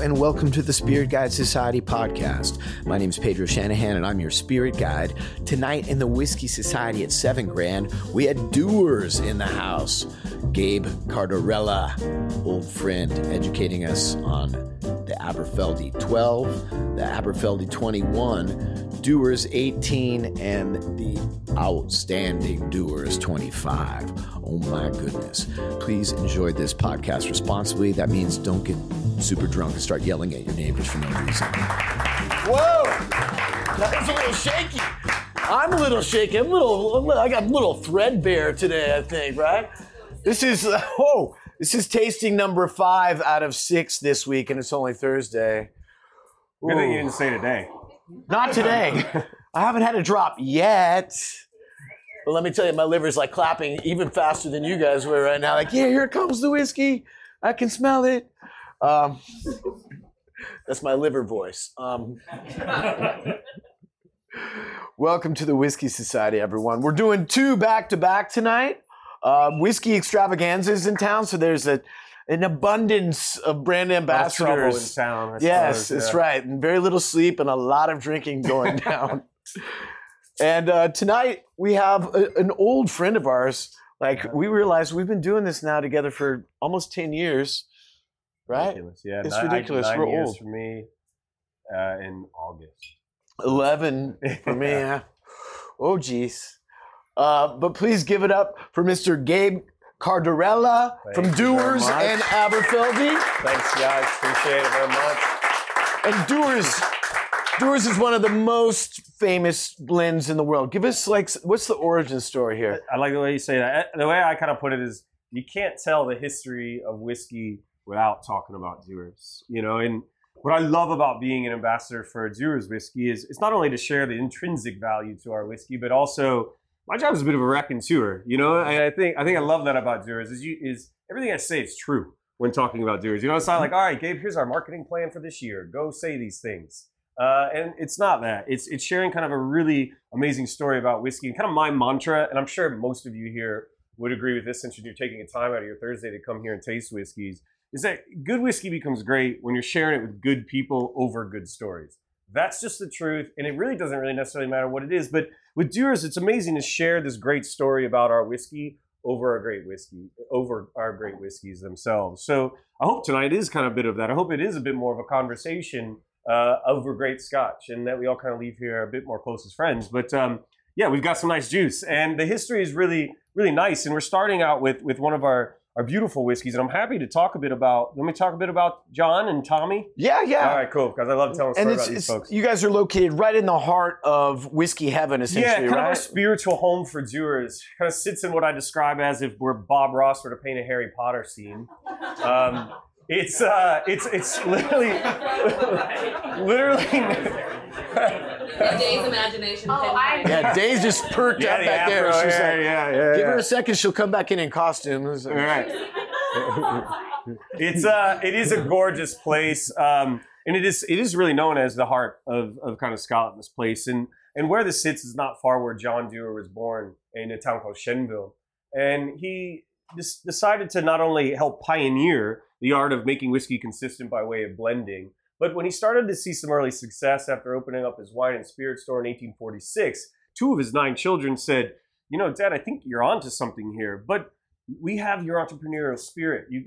and welcome to the Spirit Guide Society podcast. My name is Pedro Shanahan, and I'm your spirit guide. Tonight in the Whiskey Society at Seven Grand, we had Dewar's in the house. Gabe Cardarella, old friend, educating us on the Aberfeldy 12, the Aberfeldy 21, Dewar's 18, and the outstanding Dewar's 25. Oh my goodness. Please enjoy this podcast responsibly. That means don't get super drunk and start yelling at your neighbors for no reason. Whoa! That was a little shaky. I'm a little shaky. I'm a little, a little- I got a little threadbare today, I think, right? This is, oh, this is tasting number five out of six this week, and it's only Thursday. Good thing you Ooh. didn't say today. Not today. I haven't had a drop yet. But let me tell you, my liver's like clapping even faster than you guys were right now. Like, yeah, here comes the whiskey. I can smell it. Um, that's my liver voice. Um, welcome to the Whiskey Society, everyone. We're doing two back to back tonight. Uh, whiskey extravaganzas in town, so there's a, an abundance of brand A lot of in ambassadors. town. Yes, suppose, that's yeah. right. And very little sleep and a lot of drinking going down. and uh, tonight we have a, an old friend of ours. Like we realized we've been doing this now together for almost 10 years, right? Ridiculous. Yeah, It's nine- ridiculous. Nine We're years old. for me uh, in August. 11 for me. yeah. Oh, geez. Uh, but please give it up for Mr. Gabe Cardarella from Thank very Dewar's and Aberfeldy. Thanks, guys. Appreciate it very much. And Dewar's, Dewar's is one of the most famous blends in the world. Give us like, what's the origin story here? I like the way you say that. The way I kind of put it is, you can't tell the history of whiskey without talking about Dewar's. You know, and what I love about being an ambassador for Dewar's whiskey is it's not only to share the intrinsic value to our whiskey, but also my job is a bit of a raconteur. You know, and I think I think I love that about Dewar's is you is everything I say is true when talking about Dewar's. You know, it's not like all right, Gabe, here's our marketing plan for this year. Go say these things. Uh, and it's not that. It's it's sharing kind of a really amazing story about whiskey and kind of my mantra. And I'm sure most of you here would agree with this since you're taking a time out of your Thursday to come here and taste whiskeys. Is that good whiskey becomes great when you're sharing it with good people over good stories. That's just the truth, and it really doesn't really necessarily matter what it is. But with Dewar's, it's amazing to share this great story about our whiskey over our great whiskey, over our great whiskeys themselves. So I hope tonight is kind of a bit of that. I hope it is a bit more of a conversation uh, over great scotch, and that we all kind of leave here a bit more close as friends. But um, yeah, we've got some nice juice, and the history is really really nice. And we're starting out with with one of our our beautiful whiskeys, and I'm happy to talk a bit about. Let me talk a bit about John and Tommy. Yeah, yeah. All right, cool, because I love telling stories about these folks. you guys are located right in the heart of whiskey heaven, essentially. Yeah, kind of our right? spiritual home for Dewars. Kind of sits in what I describe as if we're Bob Ross were to paint a Harry Potter scene. Um, it's uh, it's it's literally, literally. Day's imagination. Oh, I- yeah, Day's just perked yeah, up the back there. afro, She's yeah, like, yeah, yeah, give yeah. her a second, she'll come back in in costumes. It's like- All right. it's uh, it is a gorgeous place, um, and it is it is really known as the heart of, of kind of Scotland. This place, and and where this sits is not far where John Dewar was born in a town called Shenavail, and he des- decided to not only help pioneer the art of making whiskey consistent by way of blending, but when he started to see some early success after opening up his wine and spirit store in 1846, two of his nine children said, "You know, Dad, I think you're onto something here, but." we have your entrepreneurial spirit you,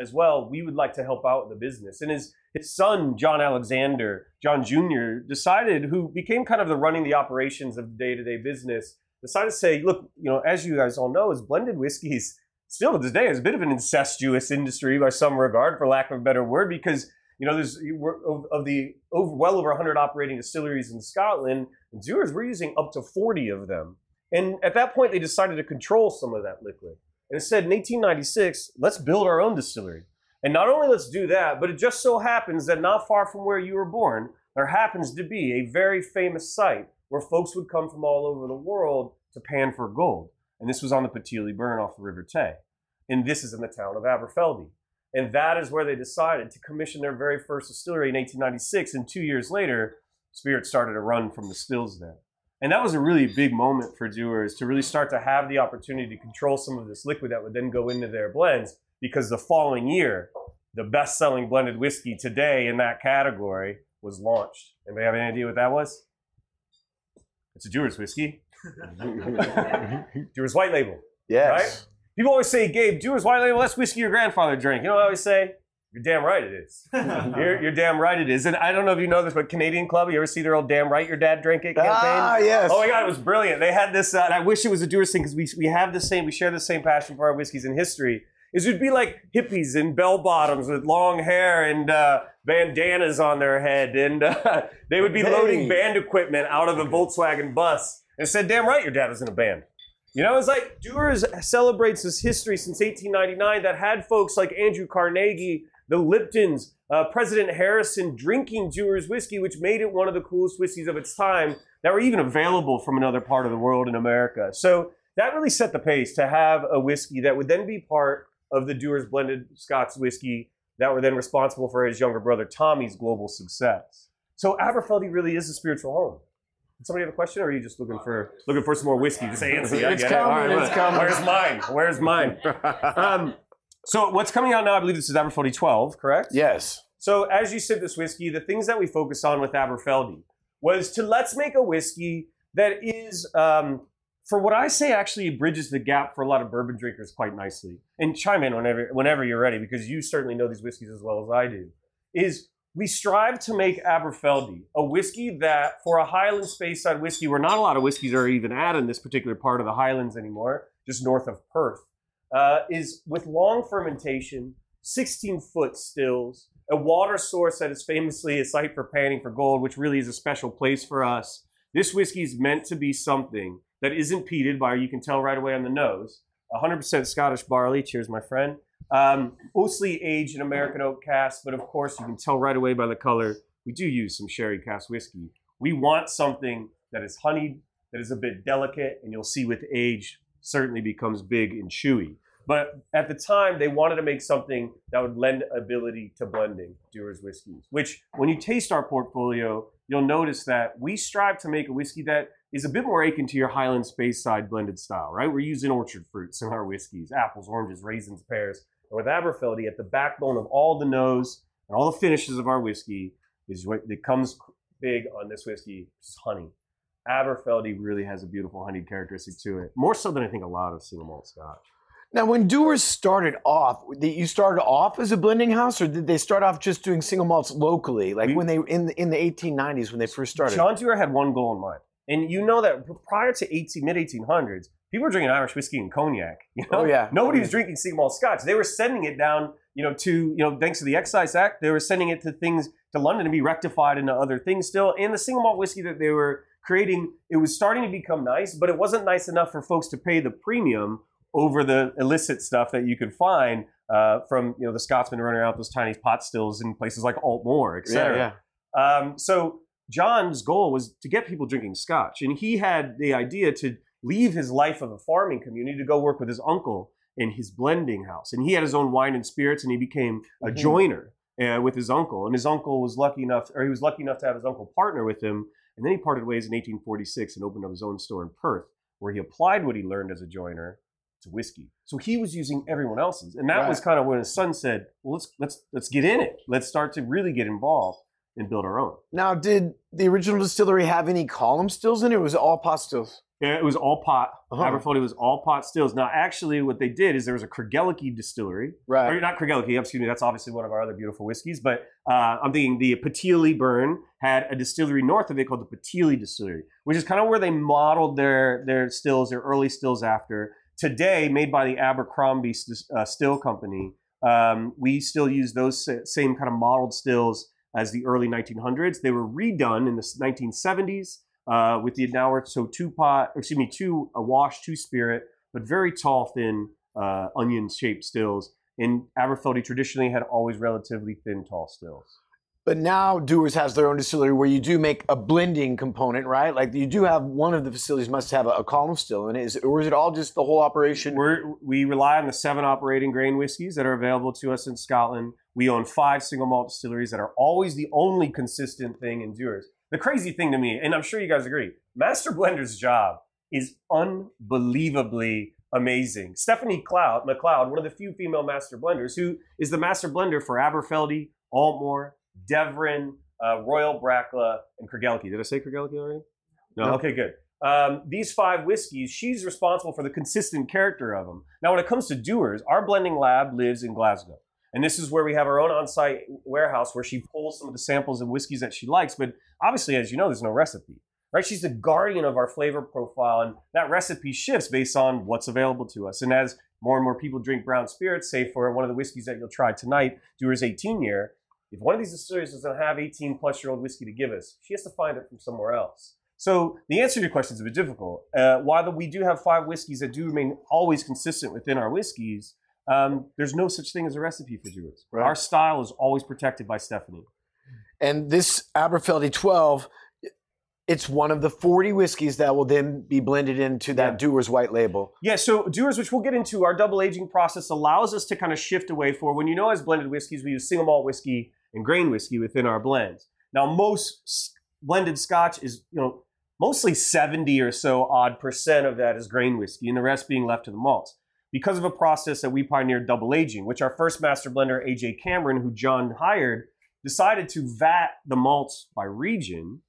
as well. We would like to help out the business. And his, his son, John Alexander, John Jr., decided, who became kind of the running the operations of the day to day business, decided to say, look, you know, as you guys all know, is blended whiskeys still to this day is a bit of an incestuous industry by some regard, for lack of a better word, because you know, there's of, the well over 100 operating distilleries in Scotland, and we're using up to 40 of them. And at that point, they decided to control some of that liquid. And it said in 1896, let's build our own distillery. And not only let's do that, but it just so happens that not far from where you were born, there happens to be a very famous site where folks would come from all over the world to pan for gold. And this was on the Pitilie Burn off the River Tay. And this is in the town of Aberfeldy. And that is where they decided to commission their very first distillery in 1896. And two years later, Spirit started to run from the stills there. And that was a really big moment for Dewars to really start to have the opportunity to control some of this liquid that would then go into their blends because the following year, the best-selling blended whiskey today in that category was launched. Anybody have any idea what that was? It's a Dewar's whiskey. Dewar's White Label. Yes. Right? People always say, Gabe, Dewar's White Label, that's whiskey your grandfather drank. You know what I always say? You're damn right it is. you're, you're damn right it is. And I don't know if you know this, but Canadian Club, you ever see their old damn right your dad drank it campaign? Ah, yes. Oh my God, it was brilliant. They had this, uh, and I wish it was a Dewar's thing because we, we have the same, we share the same passion for our whiskeys in history. Is it'd be like hippies in bell bottoms with long hair and uh, bandanas on their head, and uh, they would be loading band equipment out of a Volkswagen bus and said, "Damn right, your dad was in a band." You know, it's like Dewar's celebrates this history since 1899 that had folks like Andrew Carnegie, the Liptons, uh, President Harrison drinking Dewar's whiskey, which made it one of the coolest whiskeys of its time that were even available from another part of the world in America. So that really set the pace to have a whiskey that would then be part of the Dewar's blended Scots whiskey that were then responsible for his younger brother Tommy's global success. So Aberfeldy really is a spiritual home. Did somebody have a question, or are you just looking for looking for some more whiskey? Just. I It's it. coming, All right, it's coming. Where's mine? Where's mine? Um, so what's coming out now? I believe this is Aberfeldy 12, correct? yes. So as you sip this whiskey, the things that we focused on with Aberfeldy was to let's make a whiskey that is, um, for what I say, actually bridges the gap for a lot of bourbon drinkers quite nicely. And chime in whenever whenever you're ready, because you certainly know these whiskeys as well as I do. Is we strive to make Aberfeldy a whiskey that, for a Highland Speyside whiskey, where not a lot of whiskeys are even at in this particular part of the Highlands anymore, just north of Perth, uh, is with long fermentation, 16 foot stills, a water source that is famously a site for panning for gold, which really is a special place for us. This whiskey is meant to be something that isn't peated by, you can tell right away on the nose, 100% Scottish barley. Cheers, my friend. Um, mostly aged in American oak casks, but of course, you can tell right away by the color, we do use some sherry cask whiskey. We want something that is honeyed, that is a bit delicate, and you'll see with age certainly becomes big and chewy. But at the time, they wanted to make something that would lend ability to blending Dewar's whiskeys, which when you taste our portfolio, you'll notice that we strive to make a whiskey that is a bit more akin to your Highland Speyside blended style, right? We're using orchard fruits in our whiskeys, apples, oranges, raisins, pears. And with Aberfeldy, at the backbone of all the nose and all the finishes of our whiskey is what that comes big on this whiskey, is honey. Aberfeldy really has a beautiful honeyed characteristic to it, more so than I think a lot of single malt scotch. Now, when Dewar's started off, you started off as a blending house, or did they start off just doing single malts locally, like We- when they in the, in the 1890s when they first started? John Dewar had one goal in mind, and you know that prior to 18 mid 1800s, people were drinking Irish whiskey and cognac. You know, Oh, yeah. nobody Oh, was drinking single malt Scotch. They were sending it down, you know, to you know, thanks to the Excise Act, they were sending it to things to London to be rectified into other things still. And the single malt whiskey that they were creating, it was starting to become nice, but it wasn't nice enough for folks to pay the premium over the illicit stuff that you could find uh, from you know the Scotsmen running around with those tiny pot stills in places like Aultmore, et yeah, yeah. Um, so John's goal was to get people drinking scotch, and he had the idea to leave his life of a farming community to go work with his uncle in his blending house. And he had his own wine and spirits, and he became a Mhm. joiner uh, with his uncle. And his uncle was lucky enough, or he was lucky enough to have his uncle partner with him. And then he parted ways in 1846 and opened up his own store in Perth, where he applied what he learned as a joiner to whiskey. So he was using everyone else's, and that Right. was kind of when his son said, "Well, let's let's let's get in it. Let's start to really get involved and build our own." Now, did the original distillery have any column stills in it? Or was it all pot stills? Yeah, it was all pot. Uh-huh. Aberfeldy was all pot stills. Now, actually, what they did is there was a Craigellachie distillery. Or Right. not Craigellachie, excuse me, that's obviously one of our other beautiful whiskeys. But uh, I'm thinking the Pitilie Burn had a distillery north of it called the Pitilie Distillery, which is kind of where they modeled their, their stills, their early stills after. Today, made by the Abercrombie St- uh, Still Company, um, we still use those sa- same kind of modeled stills as the early 1900s. They were redone in the 1970s uh, with the now so two pot, excuse me, two a wash, two spirit, but very tall, thin uh, onion shaped stills. And Aberfeldy traditionally had always relatively thin, tall stills. But now Dewar's has their own distillery where you do make a blending component, right? Like you do have one of the facilities must have a, a column still in it, is, or is it all just the whole operation? We're, we rely on the seven operating grain whiskeys that are available to us in Scotland. We own five single malt distilleries that are always the only consistent thing in Dewar's. The crazy thing to me, and I'm sure you guys agree, Master Blender's job is unbelievably amazing. Stephanie Cloud, MacLeod, one of the few female master blenders, who is the master blender for Aberfeldy, Aultmore, Deveron, uh, Royal Brackla, and Craigellachie. Did I say Craigellachie already? No. No. Okay, good. Um, these five whiskeys, she's responsible for the consistent character of them. Now, when it comes to Dewar's, our blending lab lives in Glasgow. And this is where we have our own on site warehouse where she pulls some of the samples of whiskeys that she likes. But obviously, as you know, there's no recipe, right? She's the guardian of our flavor profile. And that recipe shifts based on what's available to us. And as more and more people drink brown spirits, say for one of the whiskeys that you'll try tonight, Dewar's 18 year, if one of these distilleries doesn't have 18 plus year old whiskey to give us, she has to find it from somewhere else. So the answer to your question is a bit difficult. Uh, while we do have five whiskeys that do remain always consistent within our whiskeys, um, there's no such thing as a recipe for Dewar's. Right. Our style is always protected by Stephanie. And this Aberfeldy 12, it's one of the 40 whiskeys that will then be blended into that Yeah. Dewar's white label. Yeah, so Dewar's, which we'll get into, our double aging process allows us to kind of shift away for when you know as blended whiskeys, we use single malt whiskey and grain whiskey within our blends. Now, most blended Scotch is, you know, mostly 70 or so odd percent of that is grain whiskey, and the rest being left to the malts. Because of a process that we pioneered double aging, which our first master blender, AJ Cameron, who John hired, decided to vat the malts by region,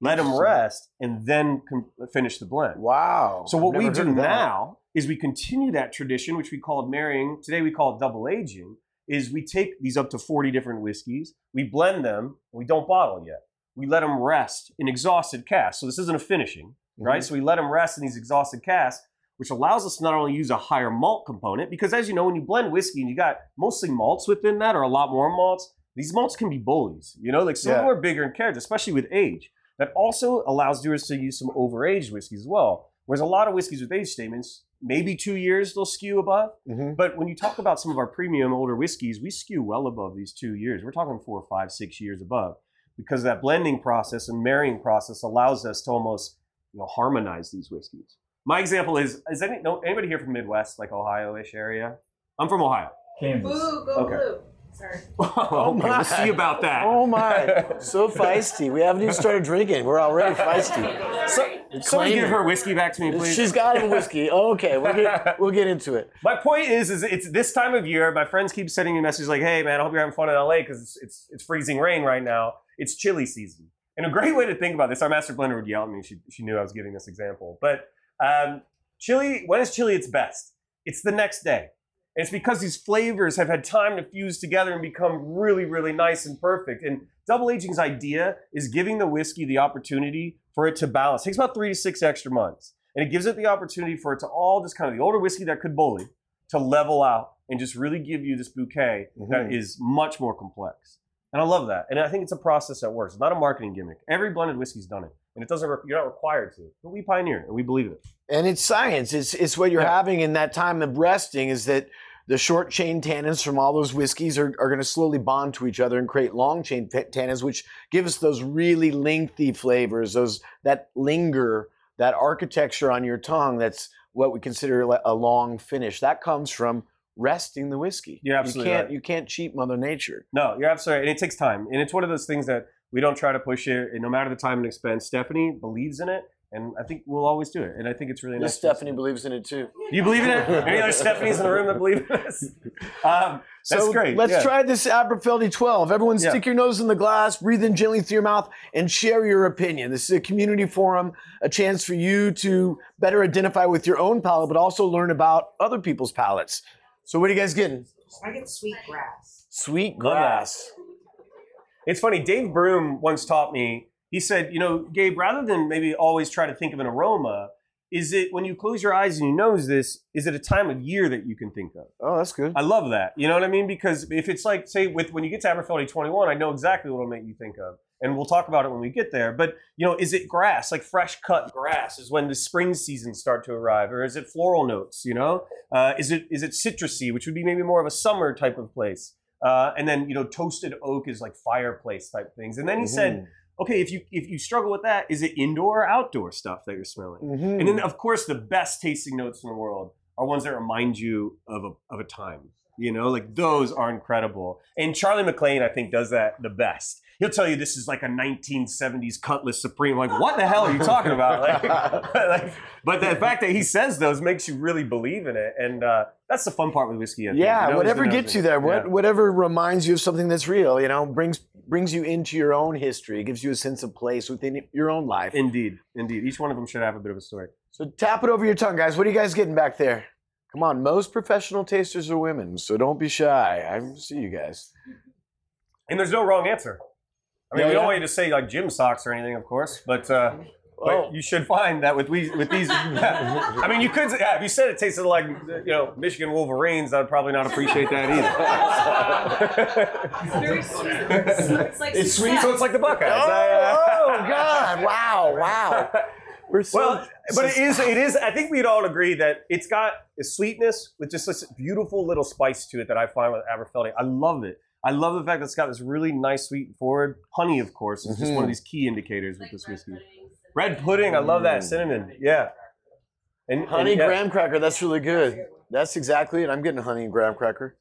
let them rest, and then com- finish the blend. Wow. So what we do heard of that. now is we continue that tradition, which we called marrying. Today we call it double aging. Is we take these up to 40 different whiskeys, we blend them, we don't bottle yet. We let them rest in exhausted casks. So this isn't a finishing, right? Mhm. So we let them rest in these exhausted casks, which allows us to not only use a higher malt component, because as you know, when you blend whiskey and you got mostly malts within that, or a lot more malts, these malts can be bullies. You know, like some of them Yeah. are bigger in character, especially with age. That also allows Dewar's to use some overaged whiskeys as well. Whereas a lot of whiskeys with age statements, maybe two years they'll skew above. Mhm. But when you talk about some of our premium older whiskeys, we skew well above these two years. We're talking four, five, six years above. Because that blending process and marrying process allows us to almost you know, harmonize these whiskeys. My example is, is any, no, anybody here from Midwest, like Ohio-ish area? I'm from Ohio. Kansas. Boo, go Okay. blue. Sorry. Oh, oh okay, my. we'll see about that. Oh my, so feisty. We haven't even started drinking. We're already feisty. So, somebody Claim give her whiskey back to me, please. She's got a whiskey. Okay, we'll get, we'll get into it. My point is, is it's this time of year. My friends keep sending me messages like, "Hey, man, I hope you're having fun in LA because it's, it's it's freezing rain right now. It's chilly season." And a great way to think about this, our master blender would yell at me. She she knew I was giving this example, but um, chili. When is chili its best? It's the next day. And it's because these flavors have had time to fuse together and become really, really nice and perfect. And double aging's idea is giving the whiskey the opportunity for it to balance. It takes about three to six extra months. And it gives it the opportunity for it to all just kind of the older whiskey that could bully to level out and just really give you this bouquet that Mhm. is much more complex. And I love that. And I think it's a process that works. It's not a marketing gimmick. Every blended whiskey's done it. And it doesn't, re- you're not required to. But we pioneer and we believe it. And it's science. It's, it's what you're Yeah. having in that time of resting is that the short chain tannins from all those whiskeys are, are going to slowly bond to each other and create long chain t- tannins, which give us those really lengthy flavors, those that linger, that architecture on your tongue. That's what we consider a long finish. That comes from resting the whiskey. You're absolutely you can't right. you can't cheat Mother Nature. No, you're absolutely right. And it takes time. And it's one of those things that we don't try to push it. And no matter the time and expense, Stephanie believes in it. And I think we'll always do it. And I think it's really Miss nice. to Stephanie believes in it too. You believe in it? Any other Stephanies in the room that believe in this? Um, that's so great. Let's yeah. try this Aberfeldy 12. Everyone Yeah. stick your nose in the glass, breathe in gently through your mouth, and share your opinion. This is a community forum, a chance for you to better identify with your own palate, but also learn about other people's palates. So what are you guys getting? I get sweet grass. Sweet Love that. grass. It's funny. Dave Broom once taught me. He said, "You know, Gabe, rather than maybe always try to think of an aroma, is it when you close your eyes and you nose this? Is it a time of year that you can think of?" Oh, that's good. I love that. You know what I mean? Because if it's like, say, with when you get to Aberfeldy 21, I know exactly what it'll make you think of. And we'll talk about it when we get there. But, you know, is it grass, like fresh cut grass is when the spring seasons start to arrive? Or is it floral notes, you know? Uh, is it is it citrusy, which would be maybe more of a summer type of place? Uh, and then, you know, toasted oak is like fireplace type things. And then he said, okay, if you if you struggle with that, is it indoor or outdoor stuff that you're smelling? Mhm. And then, of course, the best tasting notes in the world are ones that remind you of a, of a time. You know, like those are incredible. And Charlie MacLean, I think, does that the best. He'll tell you this is like a 1970s Cutlass Supreme. Like, what the hell are you talking about? Like, like, but the fact that he says those makes you really believe in it, and uh, that's the fun part with whiskey. Yeah, You know, is whatever gets you there, what, Yeah. whatever reminds you of something that's real, you know, brings brings you into your own history, gives you a sense of place within your own life. Indeed, indeed. Each one of them should have a bit of a story. So tap it over your tongue, guys. What are you guys getting back there? Come on, most professional tasters are women, so don't be shy. I see you guys. And there's no wrong answer. I mean, Yeah, we don't yeah. want you to say like gym socks or anything, of course, but uh, but Oh. you should find that with we with these. I mean, you could. Yeah, if you said it tasted like you know Michigan Wolverines, I'd probably not appreciate that either. It's very sweet. It's like It's success. so it's like the Buckeyes. Oh, oh, God! Wow! Wow! We're so Well, but it is. It is. I think we'd all agree that it's got a sweetness with just this beautiful little spice to it that I find with Aberfeldy. I love it. I love the fact that it's got this really nice sweet and forward. Honey, of course, is just one of these key indicators with this whiskey. Red pudding, I love that cinnamon. Yeah. And honey and, yeah, graham cracker. That's really good. That's exactly it. I'm getting a honey graham cracker.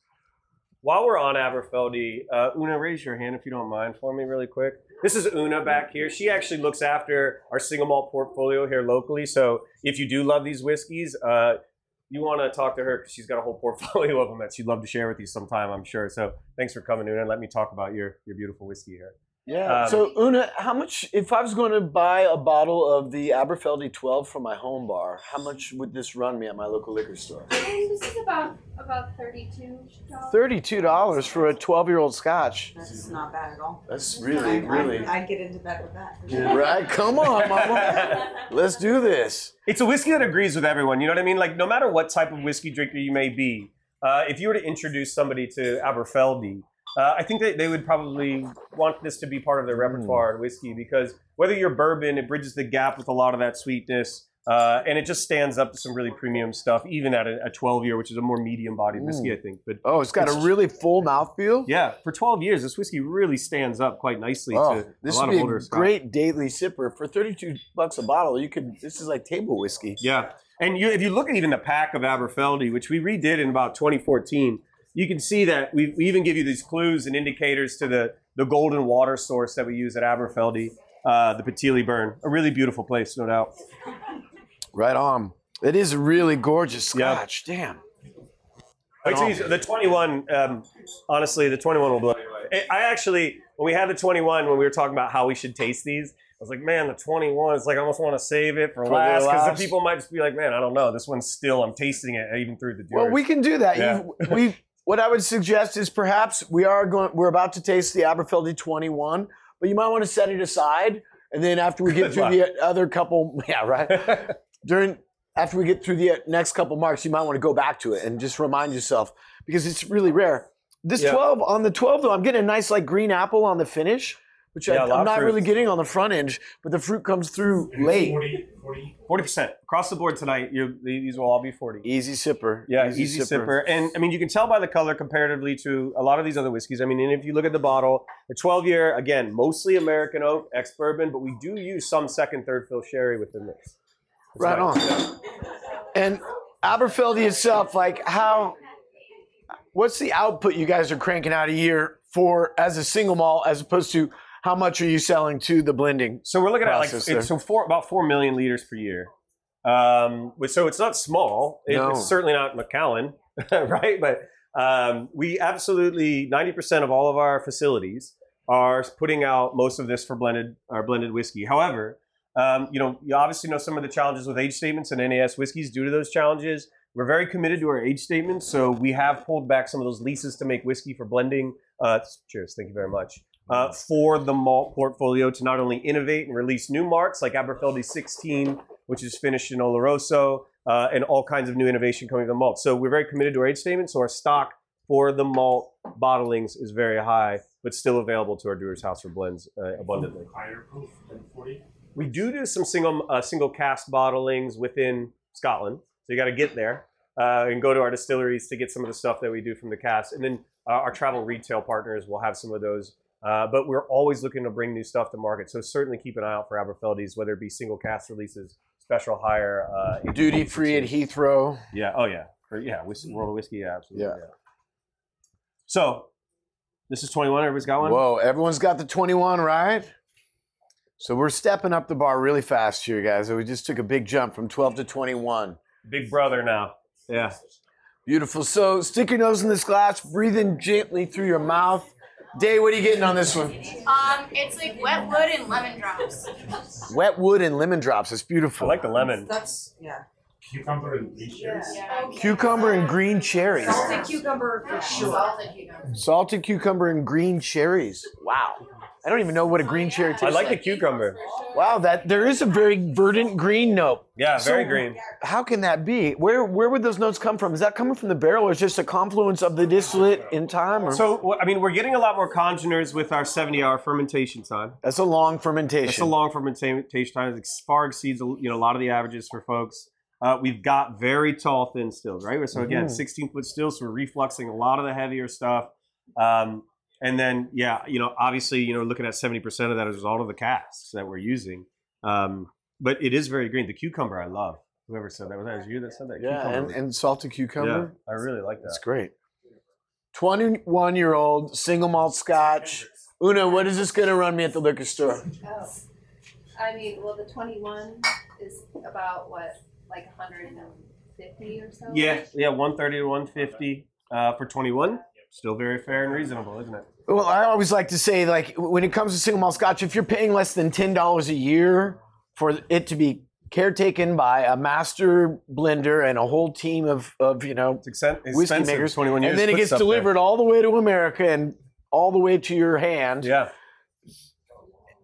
While we're on Aberfeldy, uh, Una, raise your hand if you don't mind for me, really quick. This is Una back here. She actually looks after our single malt portfolio here locally. So if you do love these whiskeys, uh, you want to talk to her because she's got a whole portfolio of them that she'd love to share with you sometime, I'm sure. So thanks for coming, Una, and let me talk about your your beautiful whiskey here. Yeah. Um, so Una, how much? If I was going to buy a bottle of the Aberfeldy 12 from my home bar, how much would this run me at my local liquor store? This is about about thirty-two dollars. Thirty-two dollars for a twelve-year-old Scotch. That's not bad at all. That's really, I, really I'd get into bed with that. for sure. right. Come on, Mama. Let's do this. It's a whiskey that agrees with everyone. You know what I mean? Like no matter what type of whiskey drinker you may be, uh, if you were to introduce somebody to Aberfeldy, uh, I think that they would probably want this to be part of their repertoire in whiskey because whether you're bourbon, it bridges the gap with a lot of that sweetness. Uh, and it just stands up to some really premium stuff, even at a, a 12 year, which is a more medium bodied whiskey, I think. But Oh, it's got a really full mouthfeel. yeah, for 12 years, this whiskey really stands up quite nicely Oh, to this a lot would of be older a great daily sipper for thirty-two bucks a bottle. You could. This is like table whiskey. Yeah, and you, if you look at even the pack of Aberfeldy, which we redid in about 2014, you can see that we, we even give you these clues and indicators to the the golden water source that we use at Aberfeldy, uh, the Pitilie Burn, a really beautiful place, no doubt. Right on. It is really gorgeous. Scotch. Damn. Wait you- the 21, um, honestly, the 21 will blow you away. I actually, when we had the 21, when we were talking about how we should taste these, I was like, man, the 21, it's like I almost want to save it for For last because the people might just be like, man, I don't know. This one's still, I'm tasting it even through the Well, we can do that. Yeah. We. What I would suggest is perhaps we are going. We're about to taste the Aberfeldy 21, but you might want to set it aside, and then after we get Good through luck. the other couple, yeah, right. During after we get through the uh, next couple marks, you might want to go back to it and just remind yourself because it's really rare. This Yeah. 12 on the 12 though, I'm getting a nice like green apple on the finish, which Yeah, a I, I'm not fruit. really getting on the front end, but the fruit comes through late. 40, 40. 40% across the board tonight. You, these will all be 40. Easy sipper. Yeah, easy, sipper. And I mean, you can tell by the color comparatively to a lot of these other whiskeys. I mean, and if you look at the bottle, the 12 year, again, mostly American oak, ex bourbon, but we do use some second, third fill sherry within this. It's Right nice. on. And Aberfeldy itself, like how, what's the output you guys are cranking out a year for as a single malt, as opposed to how much are you selling to the blending? So we're looking at like it's, so four about four million liters per year. Um, so it's not small. It- No. It's certainly not Macallan, right? But um, we absolutely ninety percent of all of our facilities are putting out most of this for blended our blended whiskey. However, um, you know, you obviously know some of the challenges with age statements and NAS whiskeys. Due to those challenges, we're very committed to our age statements. So we have pulled back some of those leases to make whiskey for blending. Uh, cheers, thank you very much. Uh, for the malt portfolio to not only innovate and release new marks like Aberfeldy 16, which is finished in Oloroso, uh, and all kinds of new innovation coming from the malt. So we're very committed to our age statement. So our stock for the malt bottlings is very high, but still available to our Dewar's House for blends uh, abundantly. Higher proof than 40. We do do some single uh, single cask bottlings within Scotland, so you got to get there uh, and go to our distilleries to get some of the stuff that we do from the cask, and then uh, our travel retail partners will have some of those. Uh, but we're always looking to bring new stuff to market, so certainly keep an eye out for Aberfeldies, whether it be single cask releases, special hire, uh, Duty free at Heathrow. yeah. Oh yeah. For, yeah. Whiskey, World of Whiskey. Yeah. Absolutely. Yeah. Yeah. So This is 21. Everybody's got one. Whoa, everyone's got the 21, right? So we're stepping up the bar really fast here, guys. We just took a big jump from 12 to 21. Big brother now. Yeah. Beautiful. So stick your nose in this glass, breathe in gently through your mouth. Day, what are you getting on this one? Um, it's like wet wood and lemon drops. Wet wood and lemon drops. It's beautiful. I like the lemon. That's yeah. Cucumber and green cherries. yeah Cucumber and green cherries. Salted cucumber for sure. Salted cucumber. Salted cucumber and green cherries. Wow. I don't even know what a green cherry tastes I like the cucumber. Wow, that there is a very verdant green note. Yeah, very So- green. How can that be? Where where would those notes come from? Is that coming from the barrel or is just a confluence of the distillate in time? Or? So, wh- I mean, we're getting a lot more congeners with our 70 hour fermentation time. that's a long fermentation. It's a long fermentation time. It far exceeds you know a lot of the averages for folks. Uh, we've got very tall, thin stills, right? So again, Mhm. 16 foot stills. So we're refluxing a lot of the heavier stuff. Um, and then, yeah, you know, obviously, you know, looking at 70% of that is all of the casks that we're using. Um, but it is very green. The cucumber, I love. Whoever said that was that was you that said that. yeah, and, Cucumber. and salted yeah, cucumber. I really like that. That's great. 21 year old single malt scotch. Una, what is this going to run me at the liquor store? Oh, I mean, well, the twenty-one is about what, like hundred and fifty or so? Yeah, yeah, 130 to 150 uh, for 21. Still very fair and reasonable, isn't it? Well, I always like to say, like, when it comes to single malt scotch, if you're paying less than $10 a year for it to be caretaken by a master blender and a whole team of, of you know, It's, whiskey expensive. makers, 21 years. and then it gets up there. delivered all the way to America and all the way to your hand. Yeah.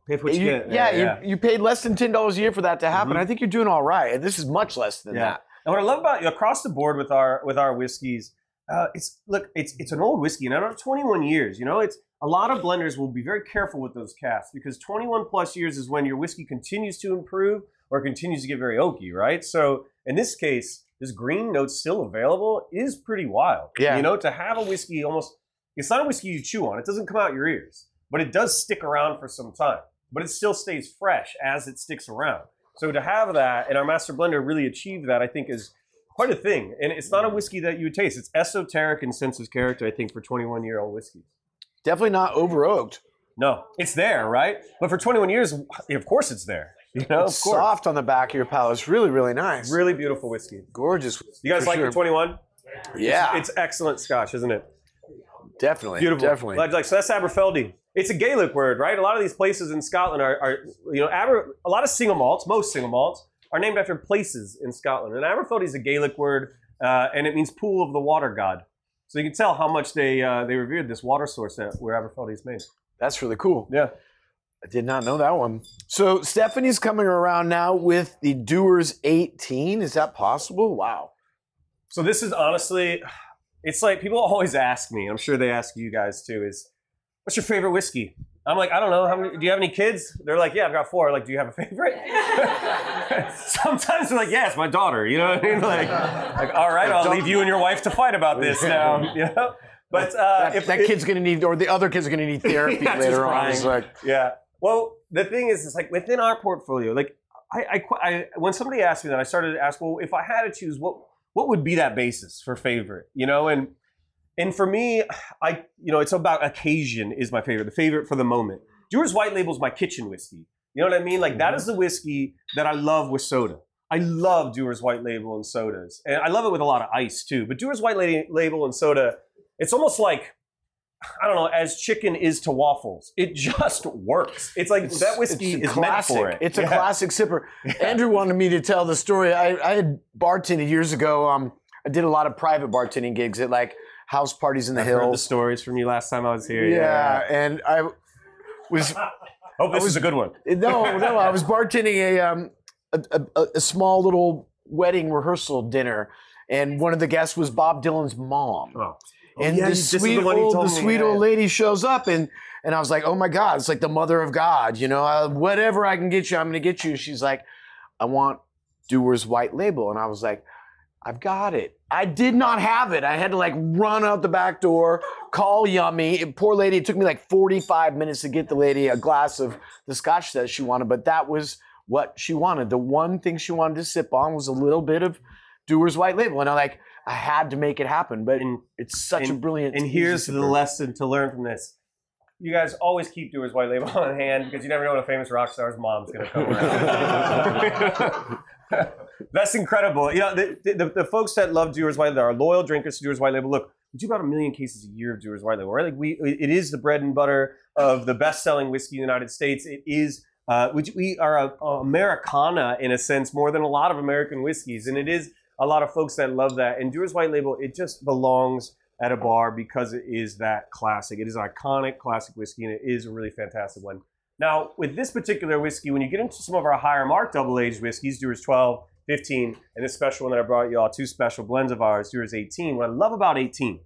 Pay for what you, You- get. yeah, You, you paid less than ten dollars a year for that to happen. Mhm. I think you're doing all right. This is much less than Yeah. that. And what I love about you across the board with our with our whiskeys, uh, it's look, it's it's an old whiskey, and I don't 21 years. You know, it's a lot of blenders will be very careful with those casks because 21 plus years is when your whiskey continues to improve or continues to get very oaky, right? So in this case, this green note still available is pretty wild. Yeah. You know, to have a whiskey almost, it's not a whiskey you chew on. It doesn't come out your ears, but it does stick around for some time. But it still stays fresh as it sticks around. So to have that, and our master blender really achieved that, I think is quite a thing. And it's not a whiskey that you would taste. It's esoteric in sense of character, I think, for 21 year old whiskeys. Definitely not over oaked. No, it's there, right? But for 21 years, of course it's there. You know, It's of course. soft on the back of your palate. It's really, really nice. Really beautiful whiskey. gorgeous. You guys like sure. the 21? Yeah, It's excellent scotch, isn't it? definitely, Beautiful. definitely. Like, like, so that's Aberfeldy. It's a Gaelic word, right? A lot of these places in Scotland are, are you know, Aber, a lot of single malts, most single malts, are named after places in Scotland. And Aberfeldy is a Gaelic word, uh, and it means pool of the water god. So you can tell how much they uh, they revered this water source that where Aberfeldy is made. That's really cool. Yeah. I did not know that one. So Stephanie's coming around now with the Dewar's 18. Is that possible? Wow. So this is honestly, it's like people always ask me. I'm sure they ask you guys too. Is what's your favorite whiskey? I'm like, I don't know. How many, do you have any kids? They're like, yeah, I've got four. Like, do you have a favorite? Sometimes they're like, yeah, it's my daughter. You know what I mean? Like, like all right, I'll leave you and your wife to fight about this now. You know? But uh, That, if that if- kid's gonna need, or the other kid's are gonna need therapy Yeah, later on. It's like, Yeah. Well, the thing is, it's like within our portfolio, like I, I, I, when somebody asked me that, I started to ask, well, if I had to choose, what, what would be that basis for favorite? You know, and and for me, I, you know, it's about occasion is my favorite, the favorite for the moment. Dewar's White Label is my kitchen whiskey. You know what I mean? Like that is the whiskey that I love with soda. I love Dewar's White Label and sodas, and I love it with a lot of ice too. But Dewar's White Label and soda, it's almost like I don't know, as chicken is to waffles. It just works. It's like It's- that whiskey it's a is meant classic. for it. It's a Yeah. classic sipper. Andrew wanted me to tell the story. I, I had bartended years ago. Um, I did a lot of private bartending gigs at like house parties in the I've heard the stories from you last time I was here. yeah, and I was Hope this was- is a good one. no, no. I was bartending a um a, a, a small little wedding rehearsal dinner, and one of the guests was Bob Dylan's mom. Oh. and yeah, the sweet old, the sweet old lady shows up, and and I was like, oh my god, it's like the mother of God, you know, uh, whatever I can get you, I'm gonna get you. She's like, I want Dewar's White Label, and I was like, I've got it. I did not have it. I had to like run out the back door, call Yummy. And poor lady, it took me like 45 minutes to get the lady a glass of the scotch that she wanted, but that was what she wanted. The one thing she wanted to sip on was a little bit of Dewar's White Label, and I like I had to make it happen. But And it's such a brilliant. and here's the lesson to learn from this: you guys always keep Dewar's White Label on hand because you never know when a famous rock star's mom's going to come around. That's incredible. You know, the, the, the folks that love Dewar's White Label are loyal drinkers to Dewar's White Label. Look, we do about a million cases a year of Dewar's White Label. Right? Like we, it is the bread and butter of the best-selling whiskey in the United States. It is. Uh, we, we are a, a Americana in a sense more than a lot of American whiskeys, and it is a lot of folks that love that. And Dewar's White Label, it just belongs at a bar because it is that classic. It is an iconic classic whiskey, and it is a really fantastic one. Now, with this particular whiskey, when you get into some of our higher mark double aged whiskeys, Dewar's 12, 15, and this special one that I brought you all, two special blends of ours, Dewar's 18. What I love about 18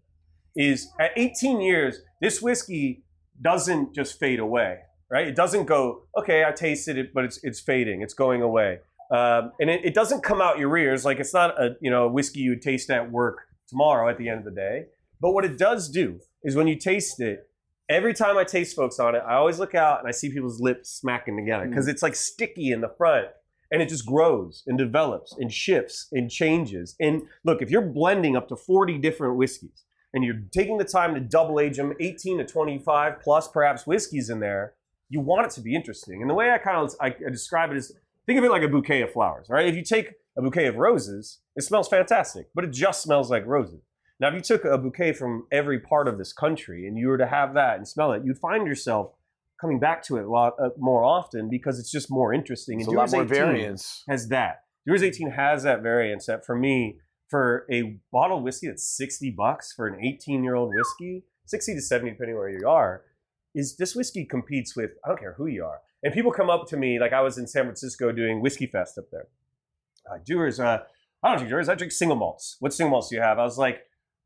is at 18 years, this whiskey doesn't just fade away, right? It doesn't go, okay, I tasted it, but it's it's fading, it's going away, um, and it, it doesn't come out your ears like it's not a you know a whiskey you would taste at work tomorrow at the end of the day. But what it does do is when you taste it, every time I taste folks on it, I always look out and I see people's lips smacking together because it's like sticky in the front and it just grows and develops and shifts and changes. And look, if you're blending up to 40 different whiskeys and you're taking the time to double age them, 18 to 25 plus perhaps whiskeys in there, you want it to be interesting. And the way I kind of I I describe it is think of it like a bouquet of flowers, right? If you take a bouquet of roses, it smells fantastic, but it just smells like roses. Now, if you took a bouquet from every part of this country and you were to have that and smell it, you'd find yourself coming back to it a lot uh, more often because it's just more interesting. There's and a lot more 18 variance. has that. Dewar's 18 has that variance that for me, for a bottle of whiskey that's 60 bucks for an 18 year old whiskey, 60 to 70 depending where you are, is this whiskey competes with, I don't care who you are. And people come up to me, like I was in San Francisco doing Whiskey Fest up there. Uh, Dewar's, uh, I don't drink Dewar's, I drink single malts. What single malts do you have? I was like,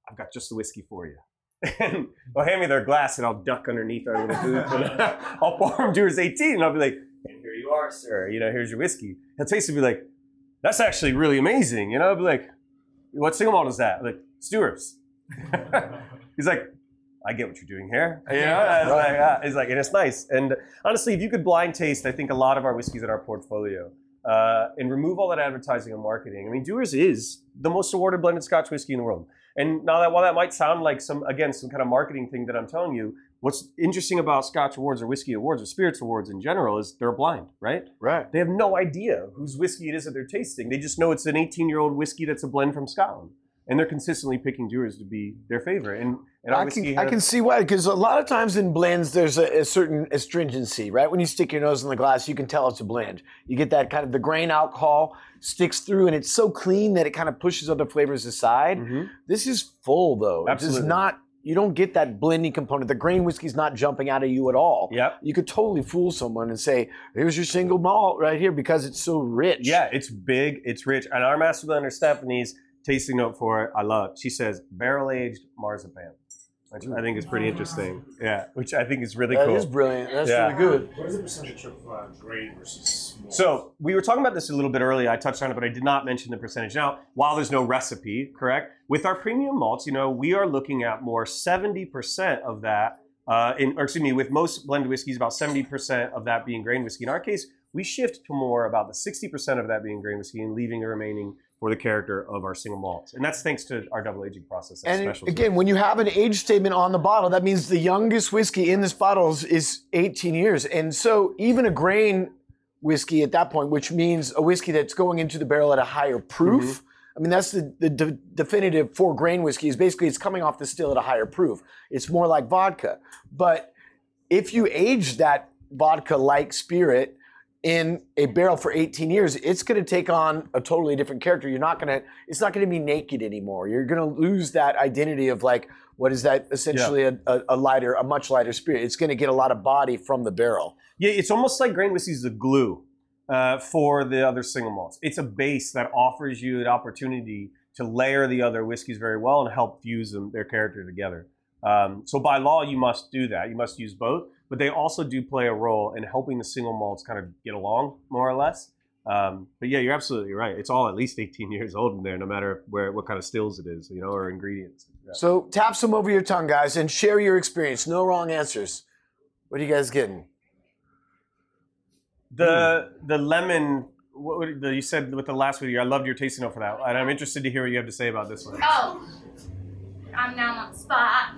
I've got just the whiskey for you. And they'll hand me their glass and I'll duck underneath our little booth and I'll pour them Dewar's 18 and I'll be like, and here you are, sir. You know, here's your whiskey. He'll taste it and be like, that's actually really amazing. You know, I'll be like, what single malt is that? I'm like, Stewart's. He's like, I get what you're doing here. You know, I was like, ah. He's like, and it's nice. And honestly, if you could blind taste, I think a lot of our whiskeys in our portfolio uh, and remove all that advertising and marketing. I mean, Dewar's is the most awarded blended Scotch whiskey in the world. And now that while that might sound like some again some kind of marketing thing that I'm telling you, what's interesting about Scotch awards or whiskey awards or spirits awards in general is they're blind, right? Right. They have no idea whose whiskey it is that they're tasting. They just know it's an 18 year old whiskey that's a blend from Scotland. And they're consistently picking Dewar's to be their favorite. And, and I can, I can see why, because a lot of times in blends, there's a, a certain astringency, right? When you stick your nose in the glass, you can tell it's a blend. You get that kind of the grain alcohol sticks through, and it's so clean that it kind of pushes other flavors aside. Mhm. This is full, though. Absolutely. It's not. You don't get that blending component. The grain whiskey's not jumping out of you at all. Yep. You could totally fool someone and say, "Here's your single malt right here," because it's so rich. Yeah, it's big, it's rich. And our master blender, Stephanie's tasting note for it, I love. She says barrel aged marzipan, which I think is pretty interesting. Yeah, which I think is really That cool. is brilliant. That's Yeah. really good. What is the percentage of uh, grain versus small? So we were talking about this a little bit earlier. I touched on it, but I did not mention the percentage. Now, while there's no recipe, correct, with our premium malts, you know, we are looking at more 70% of that. Uh, in, or excuse me, with most blended whiskeys, about 70% of that being grain whiskey. In our case, we shift to more about the 60% of that being grain whiskey and leaving the remaining for the character of our single malts. And that's thanks to our double aging process. That's And special. again, when you have an age statement on the bottle, that means the youngest whiskey in this bottle is, is 18 years. And so even a grain whiskey at that point, which means a whiskey that's going into the barrel at a higher proof. Mm-hmm. I mean, that's the, the de- definitive for grain whiskey is basically it's coming off the still at a higher proof. It's more like vodka. But if you age that vodka like spirit in a barrel for 18 years, it's going to take on a totally different character. You're not going to, it's not going to be naked anymore. You're going to lose that identity of like, what is that essentially a, a, a lighter, a much lighter spirit. It's going to get a lot of body from the barrel. Yeah, it's almost like grain whiskey is the glue uh, for the other single malts. It's a base that offers you an opportunity to layer the other whiskeys very well and help fuse them, their character together. Um, so by law, you must do that. You must use both, but they also do play a role in helping the single malts kind of get along more or less. Um, but yeah, you're absolutely right. It's all at least 18 years old in there, no matter where what kind of stills it is, you know, or ingredients. Yeah. So tap some over your tongue, guys, and share your experience. No wrong answers. What are you guys getting? The the lemon. What would, the, you said with the last video. I loved your tasting note for that, and I'm interested to hear what you have to say about this one. Oh, I'm now on spot.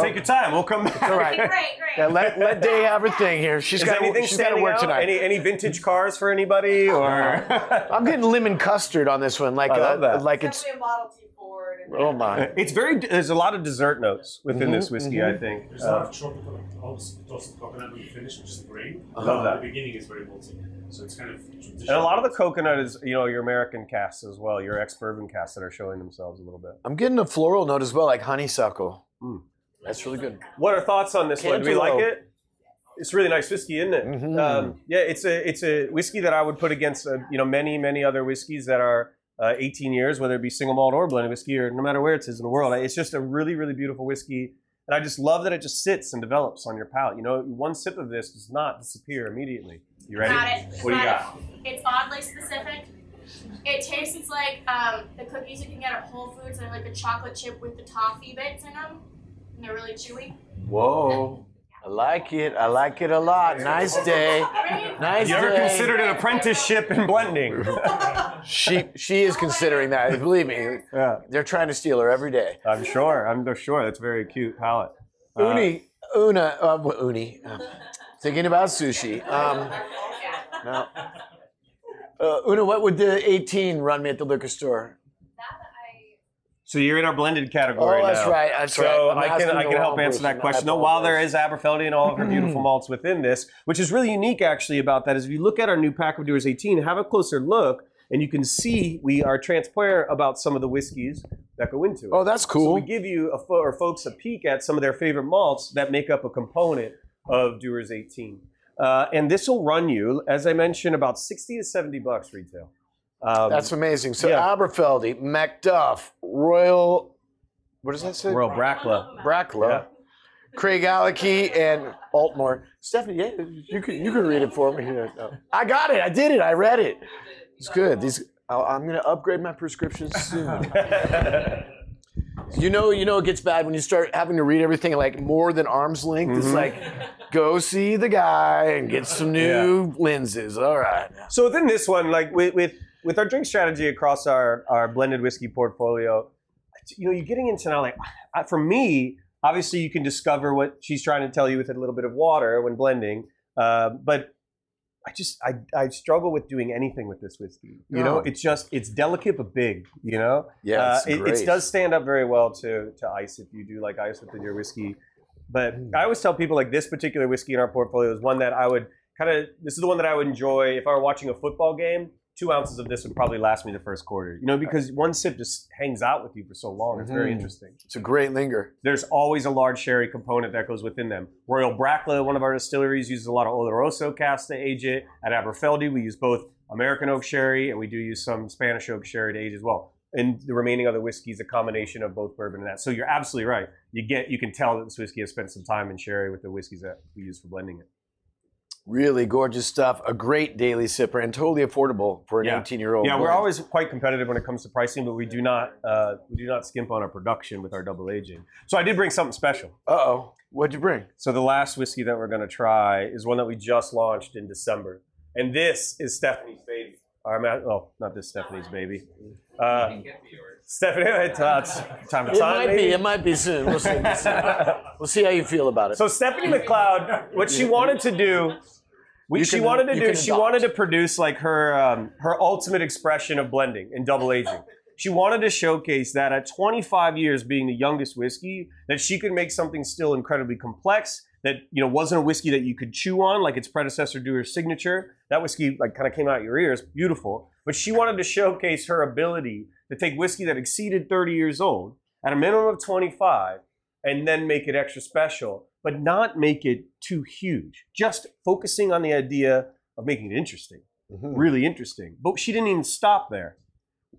Take your time. We'll come back. all right. Great, great. Yeah, let, let Day have her thing here. She's Is got anything she's got to standing work out? tonight. Any any vintage cars for anybody or? I'm getting lemon custard on this one, like I love uh, that. like it's. Definitely a Model T Ford. and- Oh my! It's very. There's a lot of dessert notes within Mhm, this whiskey. I think. There's a lot Uh, of tropical, also toasted coconut when you finish, which is great. I love that. The beginning is very malty, so it's kind of traditional. and a lot of the coconut is, you know, your American casks as well, your ex bourbon casks that are showing themselves a little bit. I'm getting a floral note as well, like honeysuckle. Mm. That's really good. What are thoughts on this one? Do we like it? It's really nice whiskey, isn't it? Mhm. Um, yeah, it's a it's a whiskey that I would put against uh, you know many many other whiskeys that are uh, 18 years, whether it be single malt or blended whiskey, or no matter where it is in the world. It's just a really really beautiful whiskey, and I just love that it just sits and develops on your palate. You know, one sip of this does not disappear immediately. You ready? Got it. What do you Got got? it. It's oddly specific. It tastes it's like um, the cookies you can get at Whole Foods. They're like a chocolate chip with the toffee bits in them, and they're really chewy. Whoa! I like it. I like it a lot. Nice day. Right? Nice You ever day. considered an apprenticeship in blending? She she is considering that. Believe me, yeah, they're trying to steal her every day. I'm sure. I'm sure. That's a very cute palate. Uh, Uni, Una, uh, what, Uni. uh, thinking about sushi. Um, no. Uh, Una, what would the 18 run me at the liquor store? So you're in our blended category Oh, that's now. right. That's so right. I can I can help answer that question. No, while there is Aberfeldy and all of her beautiful malts within this, which is really unique actually about that is if you look at our new pack of Dewar's 18, have a closer look, and you can see we are transparent about some of the whiskeys that go into it. Oh, that's So cool. we give you a fo- or folks a peek at some of their favorite malts that make up a component of Dewar's 18. Uh, and this will run you, as I mentioned, about 60 to 70 bucks retail. Um, That's amazing. So yeah. Aberfeldy, Macduff, Royal, what does that say? Royal Brackla. Brackla, Yeah. Craigellachie, and Aultmore. Stephanie, yeah, you can you can read it for me. Here. No. I got it. I did it. I read it. It's good. These I'll, I'm going to upgrade my prescriptions soon. you know, you know, it gets bad when you start having to read everything like more than arm's length. It's Mhm. like, go see the guy and get some new lenses. All right. So within this one, like with with, with our drink strategy across our, our blended whiskey portfolio, you know, you're getting into now like for me, obviously you can discover what she's trying to tell you with a little bit of water when blending, uh, but I just I, I struggle with doing anything with this whiskey. You know, No. it's just it's delicate but big. You know, Yeah, uh, it, it does stand up very well to to ice if you do like ice within your whiskey. But I always tell people like this particular whiskey in our portfolio is one that I would kind of this is the one that I would enjoy if I were watching a football game. Two ounces of this would probably last me the first quarter. You know, because one sip just hangs out with you for so long. It's very Mhm. interesting. It's a great linger. There's always a large sherry component that goes within them. Royal Brackla, one of our distilleries, uses a lot of Oloroso cask to age it. At Aberfeldy, we use both American oak sherry and we do use some Spanish oak sherry to age as well. And the remaining other whiskey is a combination of both bourbon and that. So you're absolutely right. You get you can tell that this whiskey has spent some time in sherry with the whiskeys that we use for blending it. Really gorgeous stuff. A great daily sipper and totally affordable for an Yeah. 18 year old. Yeah, we're always quite competitive when it comes to pricing, but we do not uh, we do not skimp on our production with our double aging. So I did bring something special. Uh oh. What'd you bring? So the last whiskey that we're going to try is one that we just launched in December, and this is Stephanie's baby. Or, I'm oh, not this Stephanie's baby. Uh, Stephanie, it's, uh, time to It time. might be. It might be soon. We'll see. We'll see, We'll see how you feel about it. So Stephanie MacLeod, what she wanted to do, what You she can- wanted to do, she adopt. wanted to produce like her um, her ultimate expression of blending and double aging. She wanted to showcase that at 25 years, being the youngest whiskey, that she could make something still incredibly complex. That you know wasn't a whiskey that you could chew on like its predecessor, Dewar's Signature. That whiskey like kind of came out your ears, beautiful. But she wanted to showcase her ability to take whiskey that exceeded 30 years old at a minimum of 25 and then make it extra special, but not make it too huge. Just focusing on the idea of making it interesting, Mhm. really interesting. But she didn't even stop there.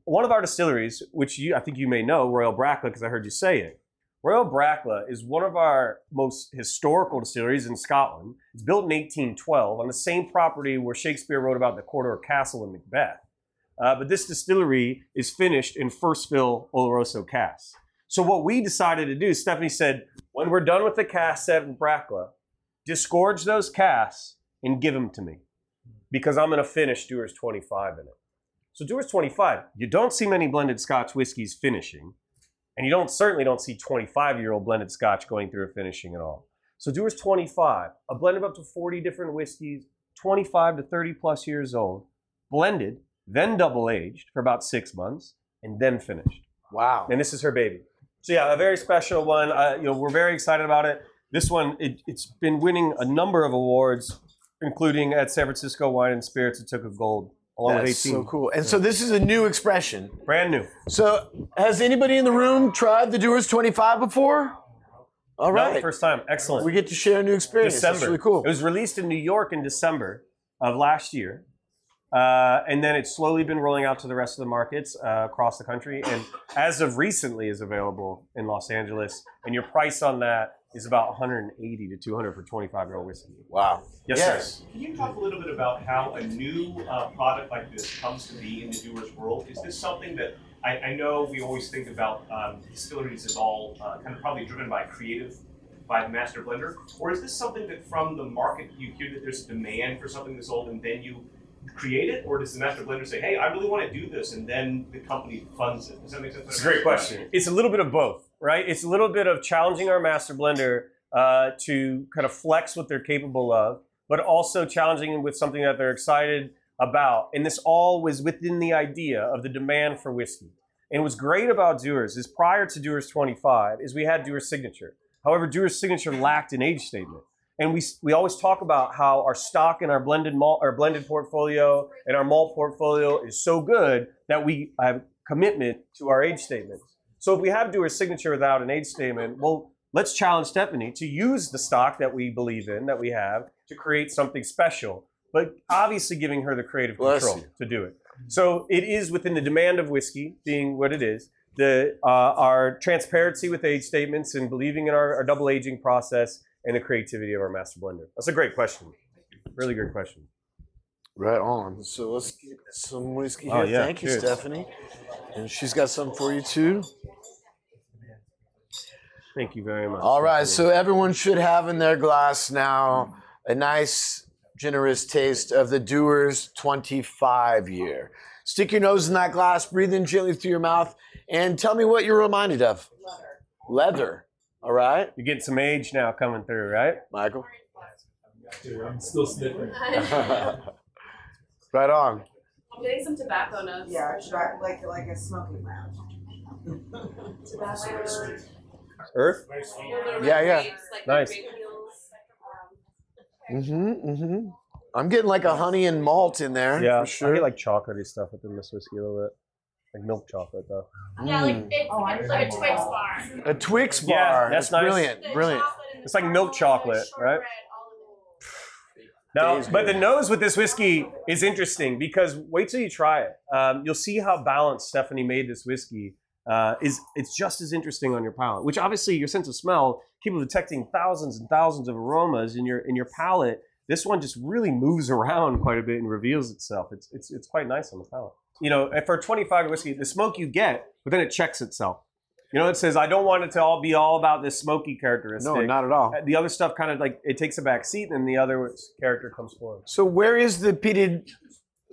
One of our distilleries, which you, I think you may know, Royal Brackla, because I heard you say it. Royal Brackla is one of our most historical distilleries in Scotland. It's built in 1812 on the same property where Shakespeare wrote about the Cawdor Castle in Macbeth. Uh, but this distillery is finished in first fill Oloroso casks. So what we decided to do, Stephanie said, when we're done with the cast set in Brackla, disgorge those casks and give them to me because I'm going to finish Dewar's 25 in it. So Dewar's 25, you don't see many blended Scotch whiskies finishing. And you don't certainly don't see 25 year old blended Scotch going through a finishing at all. So Dewar's 25, a blend of up to 40 different whiskeys, 25 to 30 plus years old, blended, then double aged for about six months, and then finished. Wow. And this is her baby. So yeah, a very special one. Uh, you know, we're very excited about it. This one, it, it's been winning a number of awards, including at San Francisco Wine and Spirits. It took a gold along That's with 18. so cool. And so this is a new expression. Brand new. So has anybody in the room tried the Dewar's 25 before? All right. No, right. first time. Excellent. we get to share a new experience. December. That's really cool. It was released in New York in December of last year. Uh, and then it's slowly been rolling out to the rest of the markets uh, across the country. And as of recently, is available in Los Angeles. And your price on that is about 180 to 200 for 25 year old whiskey. Wow. Yes, Yes. sir. Can you talk a little bit about how a new uh, product like this comes to be in the Dewar's world? Is this something that I, I know we always think about um, distilleries as all uh, kind of probably driven by creative, by the master blender, or is this something that from the market you hear that there's a demand for something this old and then you create it, or does the master blender say, "Hey, I really want to do this," and then the company funds it? Does that make sense? It's a great question. It's a little bit of both, right? It's a little bit of challenging our master blender uh, to kind of flex what they're capable of, but also challenging them with something that they're excited about. And this all was within the idea of the demand for whiskey. And what's great about Dewar's is prior to Dewar's 25 is we had Dewar's signature. However, Dewar's signature lacked an age statement. And we, we always talk about how our stock and our blended malt, our blended portfolio and our malt portfolio is so good that we have commitment to our age statements. So if we have Dewar's signature without an age statement, well, let's challenge Stephanie to use the stock that we believe in, that we have, to create something special. But obviously giving her the creative Bless control you. to do it. So it is within the demand of whiskey being what it is, the uh, our transparency with age statements and believing in our, our double aging process and the creativity of our master blender. That's a great question. Really good question. Right on. So let's get some whiskey oh, here. Oh, yeah. Thank you, Cheers. Stephanie. And she's got some for you too. Thank you very much. All right. So everyone should have in their glass now a nice, generous taste of the Dewar's 25 year. Stick your nose in that glass, breathe in gently through your mouth, and tell me what you're reminded of. Leather. All right, you're getting some age now coming through, right? Michael. Dude, I'm still sniffing. right on. I'm getting some tobacco notes. Yeah, dry- like like a smoking lounge. Tobacco. Earth. Yeah, yeah. Grapes, like Nice. Mm-hmm. Mm-hmm. I'm getting like a honey and malt in there. Yeah, for sure. I get like chocolatey stuff within this whiskey a little bit, like milk chocolate though. Yeah, like Mm. it's, Oh, it's like a. Twix bar. a Twix bar. Yeah, that's nice. brilliant. The Brilliant. chocolate and It's like milk caramel, chocolate, shortbread, right? all of it. Now, Dave's but the nose with this whiskey is interesting because wait till you try it. Um, you'll see how balanced Stephanie made this whiskey. Uh, is it's just as interesting on your palate, which obviously your sense of smell, people detecting thousands and thousands of aromas in your in your palate. This one just really moves around quite a bit and reveals itself. It's it's it's quite nice on the palate. You know, for a 25 whiskey, the smoke you get, but then it checks itself. You know, it says I don't want it to all be all about this smoky characteristic. No, not at all. the other stuff kind of like it takes a back seat, and the other character comes forward. So where is the peated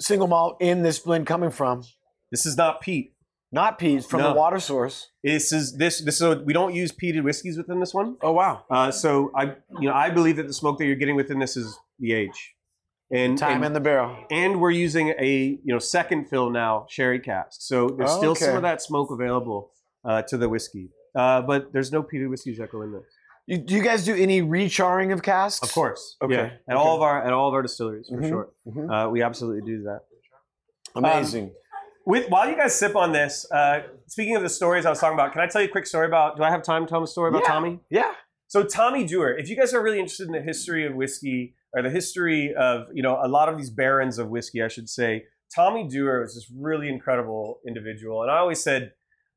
single malt in this blend coming from? This is not peat. Not peat, from No. the water source. This is this this. So we don't use peated whiskeys within this one. Oh wow. Uh, so I you know I believe that the smoke that you're getting within this is the age, and Time and, in the barrel. and we're using a you know second fill now sherry cask. So there's still some of that smoke available uh, to the whiskey, uh, but there's no peated whiskeys that go in there. You, do you guys do any recharring of casks? Of course, Okay, yeah, at okay. all of our at all of our distilleries for Mhm, sure. mhm. Uh, we absolutely do that. Amazing. With while you guys sip on this, uh, speaking of the stories I was talking about, can I tell you a quick story about? Do I have time to tell a story about Yeah. Tommy? yeah. So Tommy Dewar, if you guys are really interested in the history of whiskey or the history of you know a lot of these barons of whiskey, I should say, Tommy Dewar was this really incredible individual. And I always said,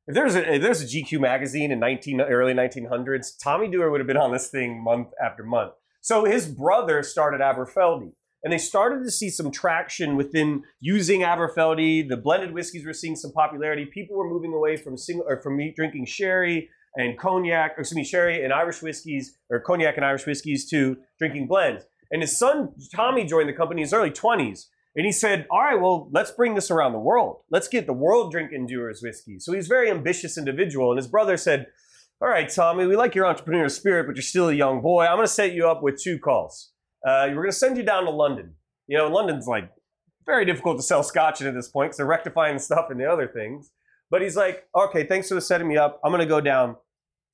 if there's a if there's a GQ magazine in 19 early 1900s, Tommy Dewar would have been on this thing month after month. So his brother started Aberfeldy. And they started to see some traction within using Aberfeldy. The blended whiskeys were seeing some popularity. People were moving away from single or from drinking sherry and cognac, or excuse me, sherry and Irish whiskeys, or cognac and Irish whiskeys to drinking blends. And his son Tommy joined the company in his early 20s. And he said, All right, well, let's bring this around the world. Let's get the world drinking Dewar's whiskey. So he's a very ambitious individual. And his brother said, All right, Tommy, we like your entrepreneurial spirit, but you're still a young boy. I'm going to set you up with two calls. Uh, we're going to send you down to London. You know, London's like very difficult to sell scotch in at this point because they're rectifying stuff and the other things. But he's like, Okay, thanks for setting me up. I'm going to go down.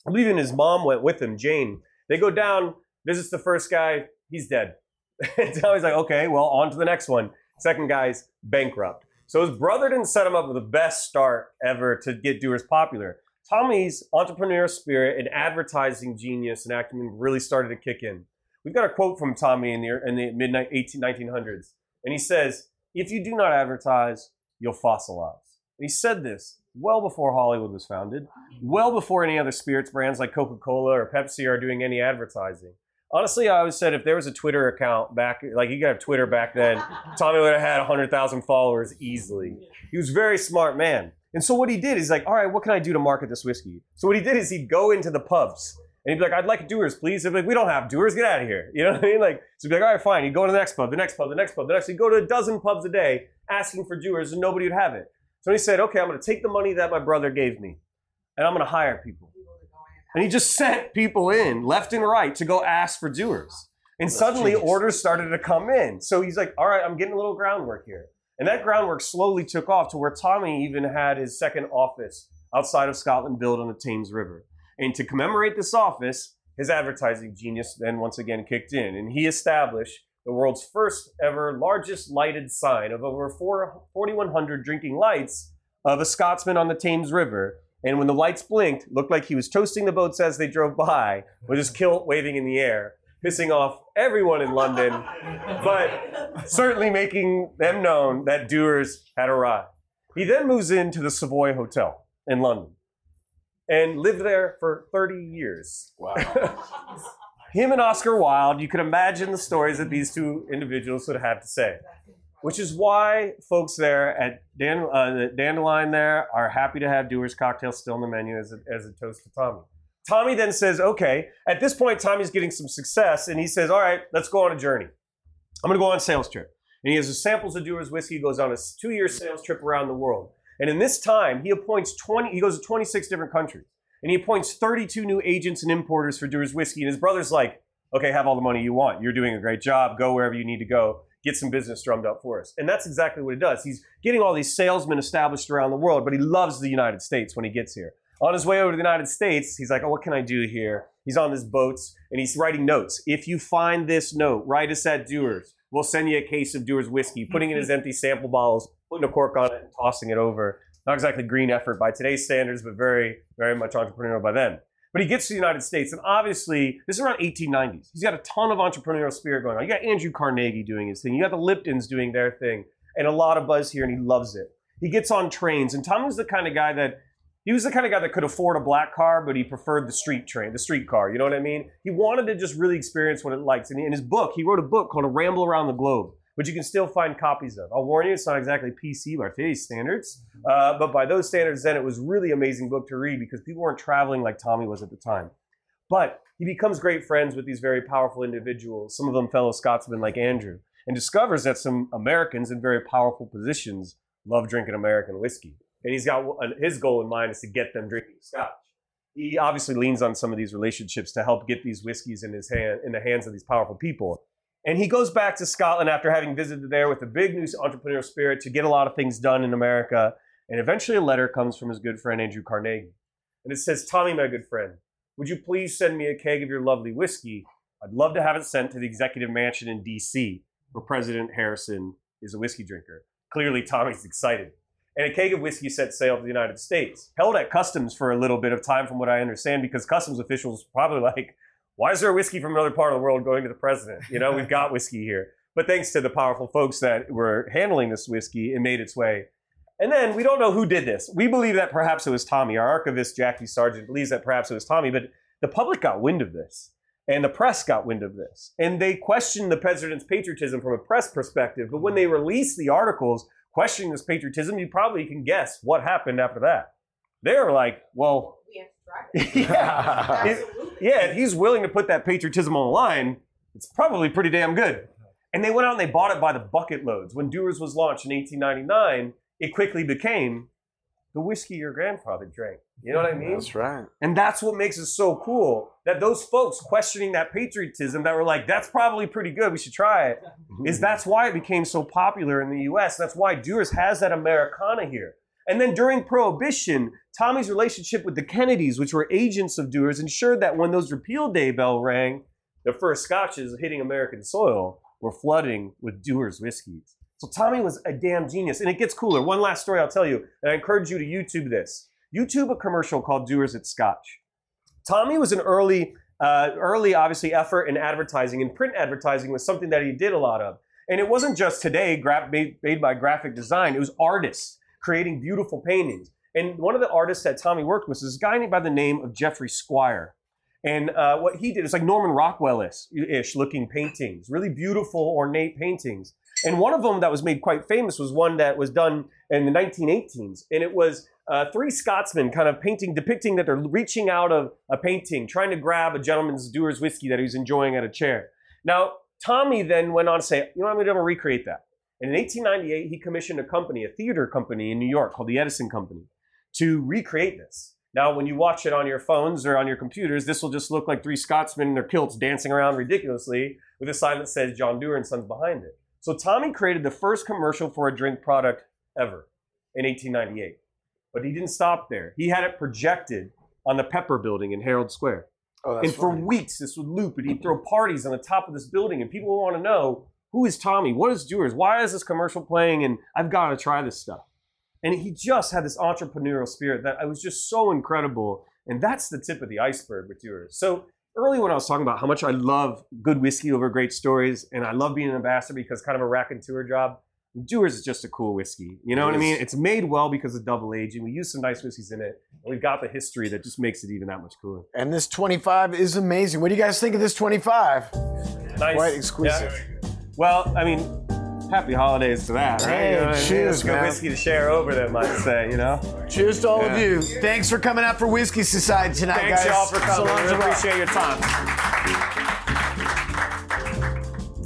I believe even his mom went with him, Jane. They go down, visits the first guy, he's dead. Tommy's like, okay, well, on to the next one. Second guy's bankrupt. So his brother didn't set him up with the best start ever to get Dewar's popular. Tommy's entrepreneurial spirit and advertising genius and acumen really started to kick in. We've got a quote from Tommy in the, in the mid 1900s, and he says, If you do not advertise, you'll fossilize. And he said this well before Hollywood was founded, well before any other spirits brands like Coca Cola or Pepsi are doing any advertising. Honestly, I always said if there was a Twitter account back, like you got Twitter back then, Tommy would have had 100,000 followers easily. He was a very smart man. And so what he did is like, all right, what can I do to market this whiskey? So what he did is he'd go into the pubs and he'd be like, I'd like Dewar's, please. They'd be like, we don't have Dewar's, get out of here. You know what I mean? Like, so he'd be like, all right, fine. He'd go to the next pub, the next pub, the next pub, the next. He'd go to a dozen pubs a day asking for Dewar's and nobody would have it. So he said, okay, I'm going to take the money that my brother gave me and I'm going to hire people. And he just sent people in left and right to go ask for Dewar's. And oh, suddenly genius. orders started to come in. So he's like, all right, I'm getting a little groundwork here. And that groundwork slowly took off to where Tommy even had his second office outside of Scotland built on the Thames River. And to commemorate this office, his advertising genius then once again kicked in. And he established the world's first ever largest lighted sign of over 4 4,100 drinking lights of a Scotsman on the Thames River. And when the lights blinked, looked like he was toasting the boats as they drove by with his kilt waving in the air pissing off everyone in London, but certainly making them known that Dewar's had arrived. He then moves into the Savoy Hotel in London and lived there for 30 years. Wow. Him and Oscar Wilde, you can imagine the stories that these two individuals would have to say. Which is why folks there at Dan, uh, the Dandelion there are happy to have Dewar's cocktail still on the menu as a, as a toast to Tommy. Tommy then says, okay, at this point, Tommy's getting some success, and he says, all right, let's go on a journey. I'm going to go on a sales trip. And he has samples of Dewar's whiskey, goes on a two year sales trip around the world. And in this time, he appoints 20, he goes to 26 different countries. And he appoints 32 new agents and importers for Dewar's whiskey. And his brother's like, okay, have all the money you want. You're doing a great job. Go wherever you need to go. Get some business drummed up for us. And that's exactly what he does. He's getting all these salesmen established around the world, but he loves the United States when he gets here. On his way over to the United States, he's like, oh, what can I do here? He's on his boats and he's writing notes. If you find this note, write us at Dewar's. We'll send you a case of Dewar's whiskey, putting in his empty sample bottles, putting a cork on it, and tossing it over. Not exactly green effort by today's standards, but very, very much entrepreneurial by then. But he gets to the United States, and obviously, this is around 1890s. He's got a ton of entrepreneurial spirit going on. You got Andrew Carnegie doing his thing. You got the Liptons doing their thing, and a lot of buzz here, and he loves it. He gets on trains, and Tommy's the kind of guy that he was the kind of guy that could afford a black car, but he preferred the street train, the street car. You know what I mean? He wanted to just really experience what it likes. And in his book, he wrote a book called A Ramble Around the Globe, which you can still find copies of. I'll warn you, it's not exactly PC by today's standards, uh, but by those standards, then it was really amazing book to read because people weren't traveling like Tommy was at the time. But he becomes great friends with these very powerful individuals, some of them fellow Scotsmen like Andrew, and discovers that some Americans in very powerful positions love drinking American whiskey. And he's got his goal in mind is to get them drinking scotch. He obviously leans on some of these relationships to help get these whiskeys in his hand in the hands of these powerful people. And he goes back to Scotland after having visited there with a big new entrepreneurial spirit to get a lot of things done in America. And eventually a letter comes from his good friend Andrew Carnegie. And it says, Tommy, my good friend, would you please send me a keg of your lovely whiskey? I'd love to have it sent to the executive mansion in DC, where President Harrison is a whiskey drinker. Clearly, Tommy's excited. And a keg of whiskey set sail to the United States. Held at customs for a little bit of time, from what I understand, because customs officials probably like, why is there whiskey from another part of the world going to the president? You know, we've got whiskey here. But thanks to the powerful folks that were handling this whiskey, it made its way. And then we don't know who did this. We believe that perhaps it was Tommy. Our archivist, Jackie Sargent, believes that perhaps it was Tommy, but the public got wind of this. And the press got wind of this. And they questioned the president's patriotism from a press perspective. But when they released the articles questioning this patriotism, you probably can guess what happened after that. They were like, well, yeah, if- Absolutely. yeah, if he's willing to put that patriotism on the line, it's probably pretty damn good. And they went out and they bought it by the bucket loads. When Dewar's was launched in 1899, it quickly became the whiskey your grandfather drank. You know what I mm-hmm. mean? That's right. And that's what makes it so cool that those folks questioning that patriotism that were like, that's probably pretty good, we should try it, is mm-hmm. that's why it became so popular in the US. That's why Dewar's has that Americana here. And then during Prohibition, Tommy's relationship with the Kennedys, which were agents of Dewar's, ensured that when those repeal day bell rang, the first scotches hitting American soil were flooding with Dewar's whiskeys. So Tommy was a damn genius. And it gets cooler. One last story I'll tell you, and I encourage you to YouTube this. YouTube a commercial called Dewar's at Scotch. Tommy was an early, uh, early obviously effort in advertising, and print advertising was something that he did a lot of. And it wasn't just today gra- made, made by graphic design; it was artists creating beautiful paintings. And one of the artists that Tommy worked with was a guy by the name of Jeffrey Squire. And uh, what he did is like Norman Rockwell-ish looking paintings, really beautiful, ornate paintings. And one of them that was made quite famous was one that was done in the 1918s, and it was uh, three Scotsmen kind of painting, depicting that they're reaching out of a painting, trying to grab a gentleman's Dewar's whiskey that he's enjoying at a chair. Now, Tommy then went on to say, you know, I'm going to recreate that. And in 1898, he commissioned a company, a theater company in New York called the Edison Company, to recreate this. Now, when you watch it on your phones or on your computers, this will just look like three Scotsmen in their kilts dancing around ridiculously with a sign that says John Dewar and Sons behind it. So Tommy created the first commercial for a drink product ever in 1898. But he didn't stop there. He had it projected on the Pepper Building in Herald Square. Oh, and for weeks, this would loop, and he'd throw parties on the top of this building, and people would want to know who is Tommy? What is Dewar's? Why is this commercial playing? And I've got to try this stuff. And he just had this entrepreneurial spirit that I was just so incredible. And that's the tip of the iceberg with Dewar's. So early when I was talking about how much I love good whiskey over great stories, and I love being an ambassador because kind of a raconteur job. Dewar's is just a cool whiskey. You know what I mean? It's made well because of double aging. We use some nice whiskeys in it. And we've got the history that just makes it even that much cooler. And this 25 is amazing. What do you guys think of this 25? Nice. Quite exquisite. Yeah. Well, I mean, happy holidays to that, right? Hey, You know what I mean? cheers, It's good man. whiskey to share over them, I'd say, you know? Cheers to all of Yeah. you. Thanks for coming out for Whiskey Society tonight, Thanks, guys. y'all, for So coming. long, We so long. appreciate your time.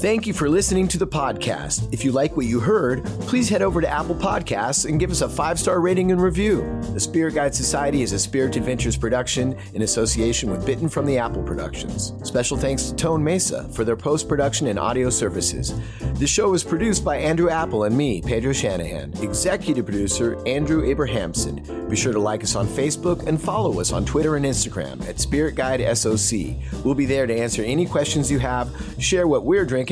Thank you for listening to the podcast. If you like what you heard, please head over to Apple Podcasts and give us a five star rating and review. The Spirit Guide Society is a Spirit Adventures production in association with Bitten from the Apple Productions. Special thanks to Tone Mesa for their post production and audio services. The show is produced by Andrew Apple and me, Pedro Shanahan. Executive producer, Andrew Abrahamson. Be sure to like us on Facebook and follow us on Twitter and Instagram at Spirit Guide SOC. We'll be there to answer any questions you have, share what we're drinking,